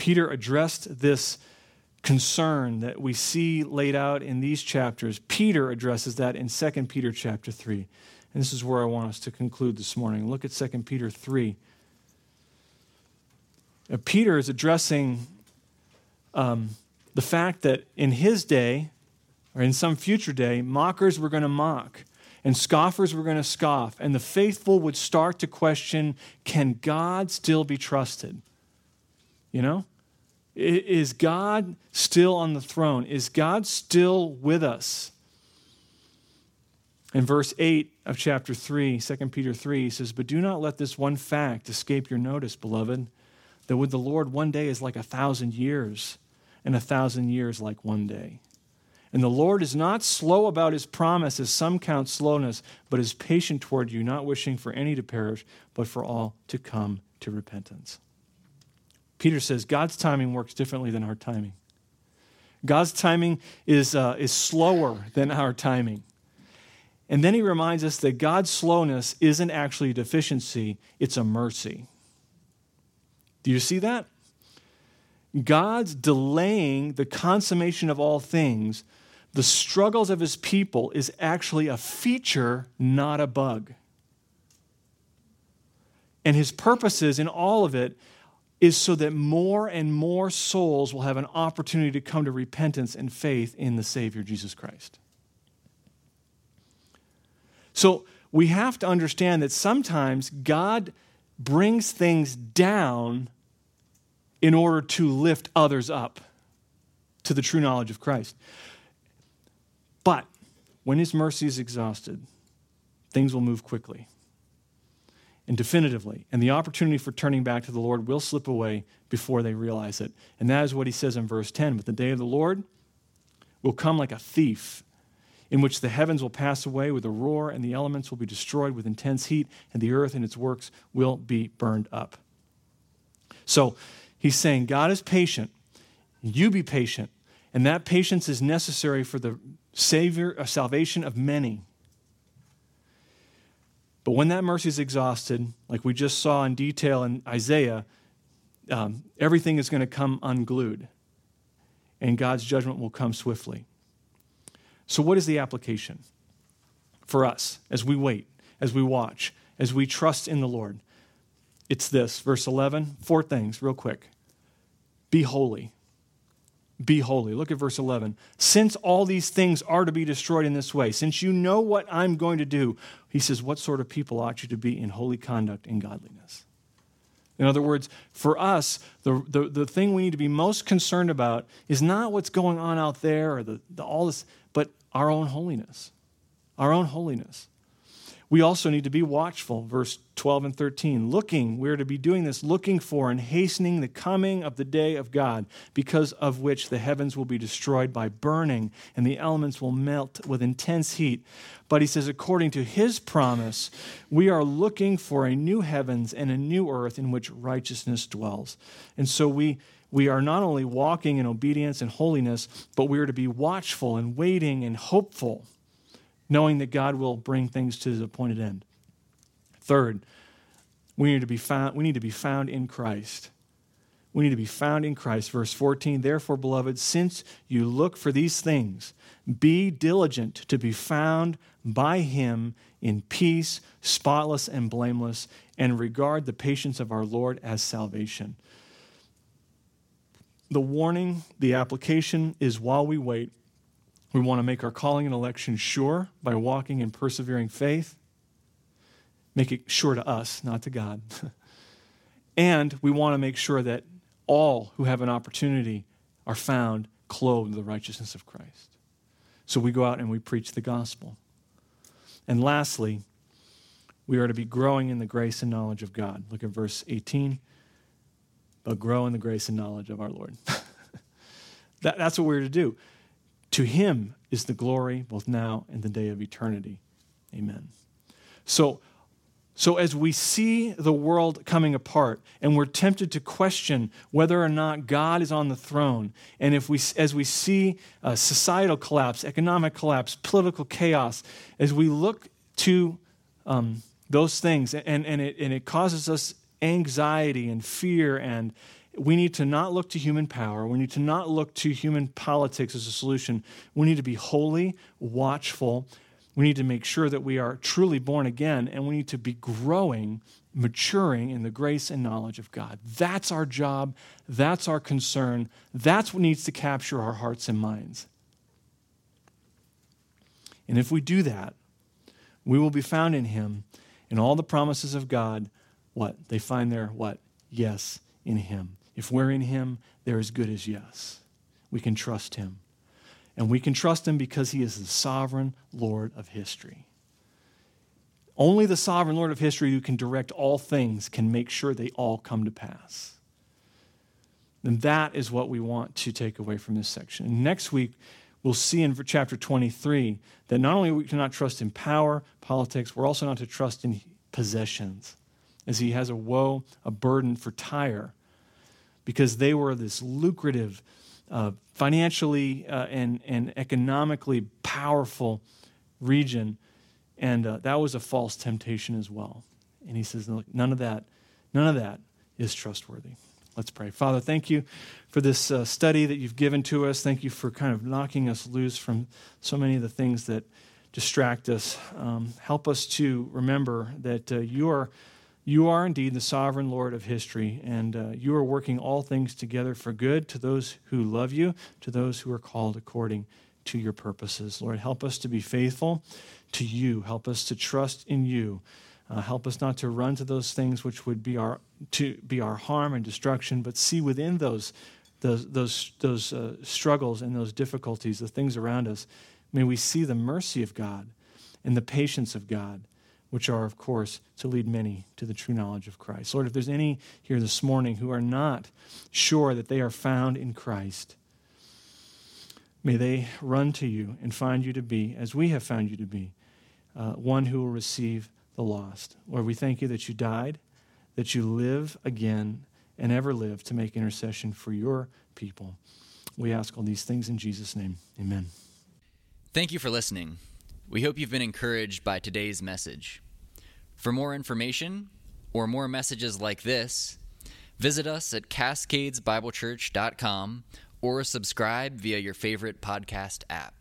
Peter addressed this concern that we see laid out in these chapters. Peter addresses that in 2 Peter chapter 3. And this is where I want us to conclude this morning. Look at 2 Peter 3. Now, Peter is addressing um, the fact that in his day, or in some future day, mockers were going to mock and scoffers were going to scoff, and the faithful would start to question can God still be trusted? You know? Is God still on the throne? Is God still with us? In verse 8 of chapter 3, 2 Peter 3, he says, But do not let this one fact escape your notice, beloved, that with the Lord one day is like a thousand years, and a thousand years like one day. And the Lord is not slow about his promise, as some count slowness, but is patient toward you, not wishing for any to perish, but for all to come to repentance. Peter says God's timing works differently than our timing. God's timing is, uh, is slower than our timing. And then he reminds us that God's slowness isn't actually a deficiency, it's a mercy. Do you see that? God's delaying the consummation of all things, the struggles of his people, is actually a feature, not a bug. And his purposes in all of it is so that more and more souls will have an opportunity to come to repentance and faith in the Savior Jesus Christ. So we have to understand that sometimes God brings things down in order to lift others up to the true knowledge of Christ. But when his mercy is exhausted, things will move quickly and definitively, and the opportunity for turning back to the Lord will slip away before they realize it. And that is what he says in verse 10 But the day of the Lord will come like a thief, in which the heavens will pass away with a roar, and the elements will be destroyed with intense heat, and the earth and its works will be burned up. So, He's saying God is patient. You be patient. And that patience is necessary for the savior, uh, salvation of many. But when that mercy is exhausted, like we just saw in detail in Isaiah, um, everything is going to come unglued, and God's judgment will come swiftly. So, what is the application for us as we wait, as we watch, as we trust in the Lord? It's this, verse 11, four things, real quick. Be holy. Be holy. Look at verse 11. Since all these things are to be destroyed in this way, since you know what I'm going to do, he says, what sort of people ought you to be in holy conduct and godliness? In other words, for us, the, the, the thing we need to be most concerned about is not what's going on out there or the, the, all this, but our own holiness. Our own holiness. We also need to be watchful, verse 12 and 13. Looking, we're to be doing this, looking for and hastening the coming of the day of God, because of which the heavens will be destroyed by burning and the elements will melt with intense heat. But he says, according to his promise, we are looking for a new heavens and a new earth in which righteousness dwells. And so we we are not only walking in obedience and holiness, but we are to be watchful and waiting and hopeful knowing that God will bring things to his appointed end. Third, we need to be found, we need to be found in Christ. We need to be found in Christ. Verse 14, therefore, beloved, since you look for these things, be diligent to be found by him in peace, spotless and blameless, and regard the patience of our Lord as salvation. The warning, the application is while we wait, We want to make our calling and election sure by walking in persevering faith. Make it sure to us, not to God. and we want to make sure that all who have an opportunity are found clothed in the righteousness of Christ. So we go out and we preach the gospel. And lastly, we are to be growing in the grace and knowledge of God. Look at verse 18. But grow in the grace and knowledge of our Lord. that, that's what we're to do. To him is the glory both now and the day of eternity. Amen. So, so as we see the world coming apart and we're tempted to question whether or not God is on the throne, and if we, as we see uh, societal collapse, economic collapse, political chaos, as we look to um, those things and, and, it, and it causes us anxiety and fear and we need to not look to human power. We need to not look to human politics as a solution. We need to be holy, watchful. We need to make sure that we are truly born again, and we need to be growing, maturing in the grace and knowledge of God. That's our job. That's our concern. That's what needs to capture our hearts and minds. And if we do that, we will be found in Him, and all the promises of God, what? They find their what? Yes in Him. If we're in Him, they're as good as yes. We can trust Him. And we can trust Him because He is the sovereign Lord of history. Only the sovereign Lord of history who can direct all things can make sure they all come to pass. And that is what we want to take away from this section. Next week, we'll see in chapter 23 that not only we cannot trust in power, politics, we're also not to trust in possessions, as he has a woe, a burden for Tyre because they were this lucrative, uh, financially uh, and, and economically powerful region. And uh, that was a false temptation as well. And he says, Look, none of that, none of that is trustworthy. Let's pray. Father, thank you for this uh, study that you've given to us. Thank you for kind of knocking us loose from so many of the things that distract us. Um, help us to remember that uh, you are you are indeed the sovereign Lord of history, and uh, you are working all things together for good to those who love you, to those who are called according to your purposes. Lord, help us to be faithful to you. Help us to trust in you. Uh, help us not to run to those things which would be our to be our harm and destruction, but see within those those those those uh, struggles and those difficulties, the things around us. May we see the mercy of God and the patience of God which are, of course, to lead many to the true knowledge of Christ. Lord, if there's any here this morning who are not sure that they are found in Christ, may they run to you and find you to be, as we have found you to be, uh, one who will receive the lost. Lord, we thank you that you died, that you live again and ever live to make intercession for your people. We ask all these things in Jesus' name. Amen. Thank you for listening. We hope you've been encouraged by today's message. For more information or more messages like this, visit us at cascadesbiblechurch.com or subscribe via your favorite podcast app.